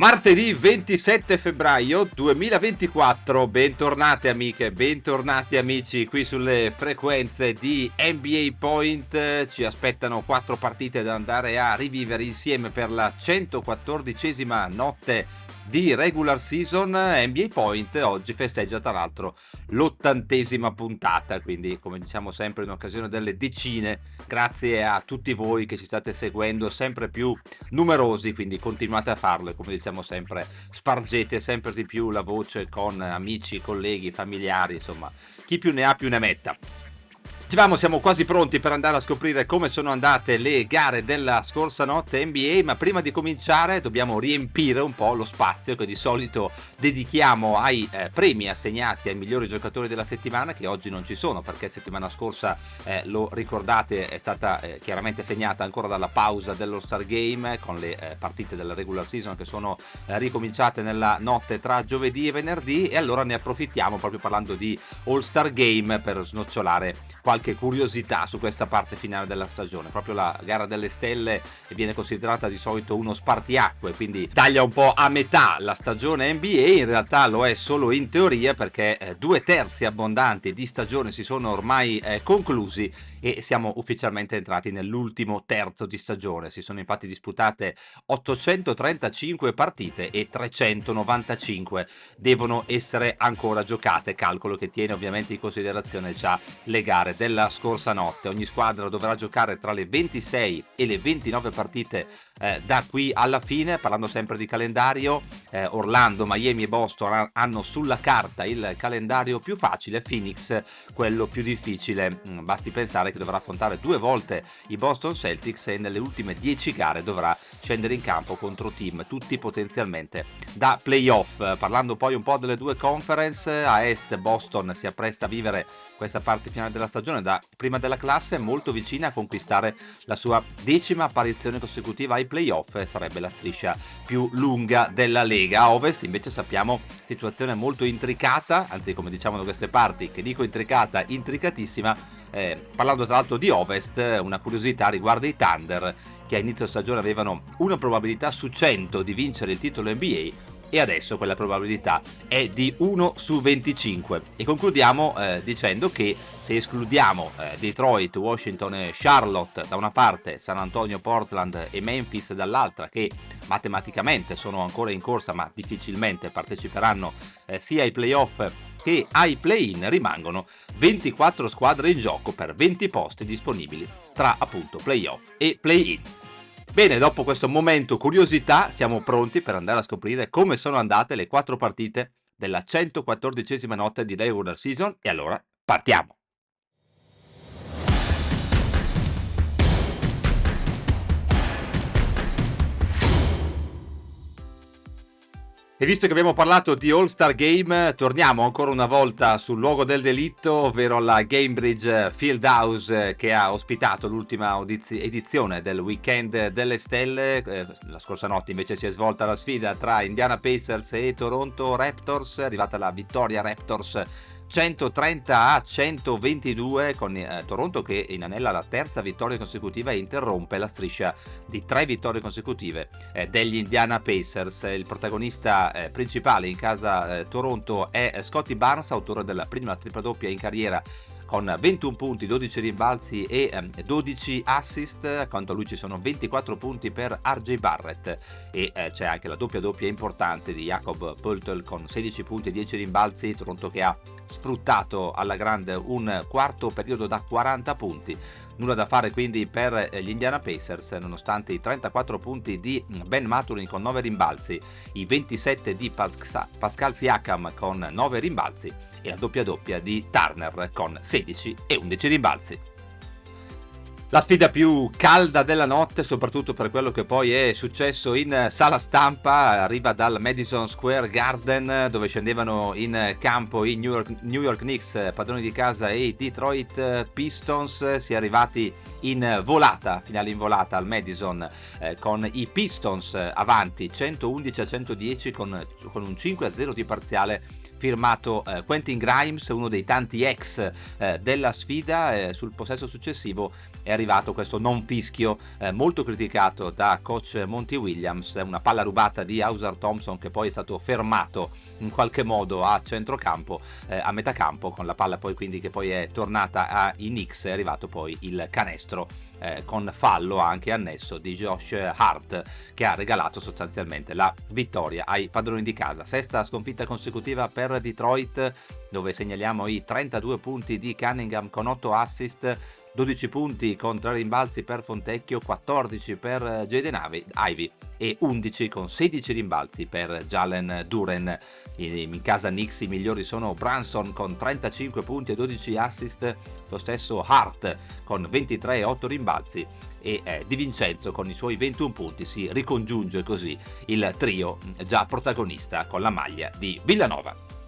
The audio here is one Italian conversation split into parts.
Martedì 27 febbraio 2024, bentornate amiche, bentornati amici qui sulle frequenze di NBA Point, ci aspettano quattro partite da andare a rivivere insieme per la 114esima notte di regular season. NBA Point oggi festeggia tra l'altro l'ottantesima puntata. Quindi come diciamo sempre in occasione delle decine grazie a tutti voi che ci state seguendo sempre più numerosi quindi continuate a farlo e come diciamo sempre spargete sempre di più la voce con amici, colleghi, familiari insomma. Chi più ne ha più ne metta Dicevamo, siamo quasi pronti per andare a scoprire come sono andate le gare della scorsa notte NBA, ma prima di cominciare dobbiamo riempire un po' lo spazio che di solito dedichiamo ai eh, premi assegnati ai migliori giocatori della settimana, che oggi non ci sono perché settimana scorsa, eh, lo ricordate, è stata eh, chiaramente segnata ancora dalla pausa dello Star Game con le eh, partite della regular season che sono eh, ricominciate nella notte tra giovedì e venerdì. E allora ne approfittiamo proprio parlando di All Star Game per snocciolare qualche qualche curiosità su questa parte finale della stagione. Proprio la gara delle stelle viene considerata di solito uno spartiacque, quindi taglia un po' a metà la stagione NBA, in realtà lo è solo in teoria perché eh, due terzi abbondanti di stagione si sono ormai eh, conclusi e siamo ufficialmente entrati nell'ultimo terzo di stagione. Si sono infatti disputate 835 partite e 395 devono essere ancora giocate, calcolo che tiene ovviamente in considerazione già le gare della scorsa notte. Ogni squadra dovrà giocare tra le 26 e le 29 partite eh, da qui alla fine, parlando sempre di calendario, eh, Orlando, Miami e Boston hanno sulla carta il calendario più facile, Phoenix quello più difficile. Mm, basti pensare che dovrà affrontare due volte i Boston Celtics e nelle ultime 10 gare dovrà scendere in campo contro team, tutti potenzialmente da playoff. Parlando poi un po' delle due conference, a est Boston si appresta a vivere questa parte finale della stagione da prima della classe molto vicina a conquistare la sua decima apparizione consecutiva ai playoff sarebbe la striscia più lunga della Lega. A Ovest invece sappiamo situazione molto intricata, anzi come diciamo da queste parti, che dico intricata, intricatissima, eh, parlando tra l'altro di Ovest, una curiosità riguarda i Thunder che a inizio stagione avevano una probabilità su 100 di vincere il titolo NBA e adesso quella probabilità è di 1 su 25 e concludiamo eh, dicendo che se escludiamo eh, Detroit, Washington e Charlotte da una parte, San Antonio, Portland e Memphis dall'altra che matematicamente sono ancora in corsa ma difficilmente parteciperanno eh, sia ai playoff che ai play-in rimangono 24 squadre in gioco per 20 posti disponibili tra appunto playoff e play-in. Bene, dopo questo momento curiosità siamo pronti per andare a scoprire come sono andate le quattro partite della 114esima notte di regular season e allora partiamo! E visto che abbiamo parlato di All-Star Game, torniamo ancora una volta sul luogo del delitto, ovvero la Gamebridge Fieldhouse che ha ospitato l'ultima edizione del Weekend delle Stelle. Eh, la scorsa notte invece si è svolta la sfida tra Indiana Pacers e Toronto Raptors, è arrivata la vittoria Raptors 130 a 122 con eh, Toronto che inanella la terza vittoria consecutiva e interrompe la striscia di tre vittorie consecutive eh, degli Indiana Pacers. Il protagonista eh, principale in casa eh, Toronto è Scotty Barnes, autore della prima tripla doppia in carriera con 21 punti, 12 rimbalzi e 12 ehm, assist. Accanto a lui ci sono 24 punti per RJ Barrett e eh, c'è anche la doppia doppia importante di Jacob Pöltl con 16 punti e 10 rimbalzi. Toronto che ha sfruttato alla grande un quarto periodo da 40 punti. Nulla da fare quindi per eh, gli Indiana Pacers, nonostante i 34 punti di Ben Maturin con 9 rimbalzi, i 27 di Pascal Siakam con 9 rimbalzi e la doppia doppia di Turner con 16 e 11 rimbalzi. La sfida più calda della notte, soprattutto per quello che poi è successo in sala stampa, arriva dal Madison Square Garden dove scendevano in campo i New York, New York Knicks, padroni di casa, e i Detroit Pistons. Si è arrivati in volata, finale in volata al Madison eh, con i Pistons avanti 111 a 110 con, con un 5 a 0 di parziale firmato eh, Quentin Grimes, uno dei tanti ex eh, della sfida. Eh, sul possesso successivo è arrivato questo non fischio eh, molto criticato da coach Monty Williams, una palla rubata di Hauser Thompson che poi è stato fermato in qualche modo a centrocampo, eh, a metà campo, con la palla poi quindi che poi è tornata ai Knicks, è arrivato poi il canestro eh, con fallo anche annesso di Josh Hart che ha regalato sostanzialmente la vittoria ai padroni di casa. Sesta sconfitta consecutiva per Detroit dove segnaliamo i 32 punti di Cunningham con 8 assist 12 punti con 3 rimbalzi per Fontecchio, 14 per Jaden Ivy e 11 con 16 rimbalzi per Jalen Duren. In casa Knicks i migliori sono Branson con 35 punti e 12 assist, lo stesso Hart con 23 e 8 rimbalzi e eh, Di Vincenzo con i suoi 21 punti si ricongiunge così il trio già protagonista con la maglia di Villanova.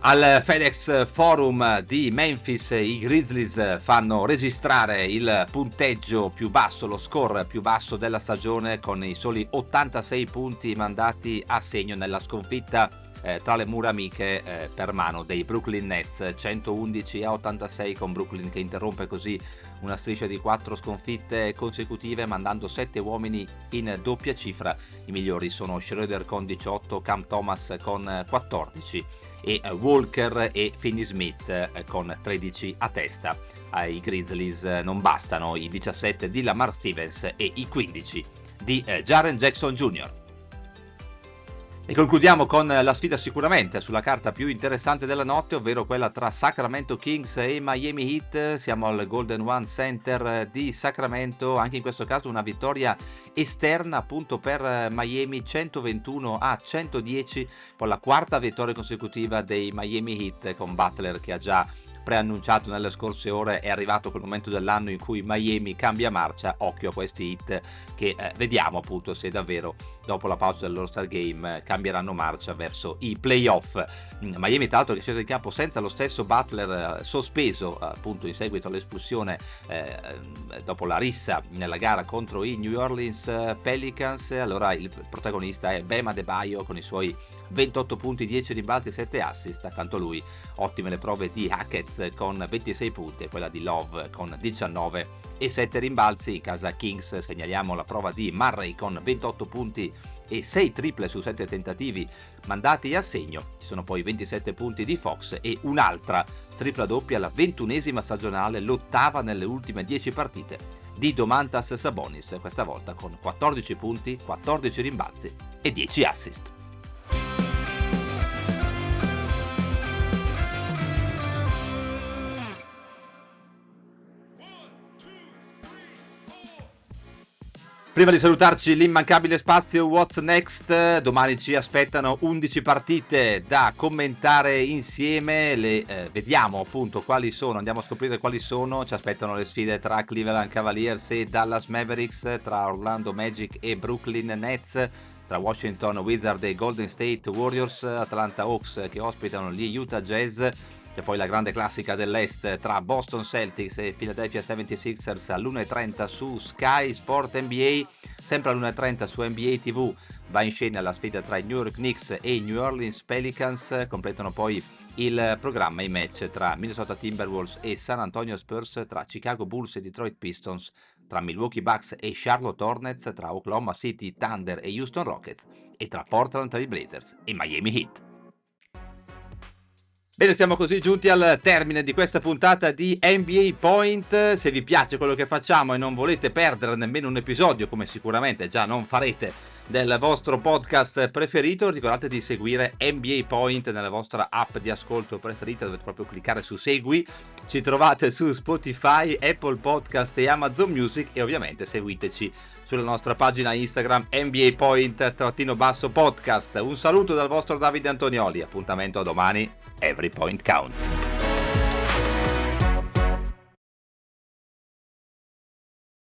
Al FedEx Forum di Memphis i Grizzlies fanno registrare il punteggio più basso, lo score più basso della stagione con i soli 86 punti mandati a segno nella sconfitta eh, tra le mura amiche eh, per mano dei Brooklyn Nets 111 a 86 con Brooklyn che interrompe così una striscia di quattro sconfitte consecutive mandando 7 uomini in doppia cifra i migliori sono Schroeder con 18 Cam Thomas con 14 e eh, Walker e Finney Smith eh, con 13 a testa. Ai Grizzlies eh, non bastano i 17 di Lamar Stevens e i 15 di Jaren Jackson Jr. E concludiamo con la sfida sicuramente sulla carta più interessante della notte, ovvero quella tra Sacramento Kings e Miami Heat. Siamo al Golden One Center di Sacramento, anche in questo caso una vittoria esterna appunto per Miami 121 a 110 con la quarta vittoria consecutiva dei Miami Heat con Butler che ha già preannunciato nelle scorse ore è arrivato quel momento dell'anno in cui Miami cambia marcia, occhio a questi hit che eh, vediamo appunto se davvero dopo la pausa dell'All-Star Game cambieranno marcia verso i playoff. Mm, Miami tra l'altro che è sceso in campo senza lo stesso Butler eh, sospeso appunto in seguito all'espulsione eh, dopo la rissa nella gara contro i New Orleans eh, Pelicans, allora il protagonista è Bema De Baio con i suoi 28 punti, 10 rimbalzi e 7 assist. Accanto a lui ottime le prove di Hackett con 26 punti e quella di Love con 19 e 7 rimbalzi. Casa Kings segnaliamo la prova di Murray con 28 punti e 6 triple su 7 tentativi mandati a segno. Ci sono poi 27 punti di Fox e un'altra tripla doppia, la ventunesima stagionale, l'ottava nelle ultime 10 partite di Domantas Sabonis, questa volta con 14 punti, 14 rimbalzi e 10 assist. Prima di salutarci l'immancabile spazio What's Next, domani ci aspettano 11 partite da commentare insieme, le eh, vediamo appunto quali sono, andiamo a scoprire quali sono, ci aspettano le sfide tra Cleveland Cavaliers e Dallas Mavericks, tra Orlando Magic e Brooklyn Nets, tra Washington Wizard e Golden State Warriors, Atlanta Hawks che ospitano gli Utah Jazz c'è poi la grande classica dell'Est tra Boston Celtics e Philadelphia 76ers all'1.30 su Sky Sport NBA. Sempre all'1.30 su NBA TV va in scena la sfida tra i New York Knicks e i New Orleans Pelicans. Completano poi il programma i match tra Minnesota Timberwolves e San Antonio Spurs, tra Chicago Bulls e Detroit Pistons, tra Milwaukee Bucks e Charlotte Hornets, tra Oklahoma City Thunder e Houston Rockets e tra Portland Trail Blazers e Miami Heat. Bene, siamo così giunti al termine di questa puntata di NBA Point. Se vi piace quello che facciamo e non volete perdere nemmeno un episodio, come sicuramente già non farete del vostro podcast preferito, ricordate di seguire NBA Point nella vostra app di ascolto preferita, dovete proprio cliccare su segui. Ci trovate su Spotify, Apple Podcast e Amazon Music e ovviamente seguiteci sulla nostra pagina Instagram NBA Point-podcast. Un saluto dal vostro Davide Antonioli, appuntamento a domani Every point counts.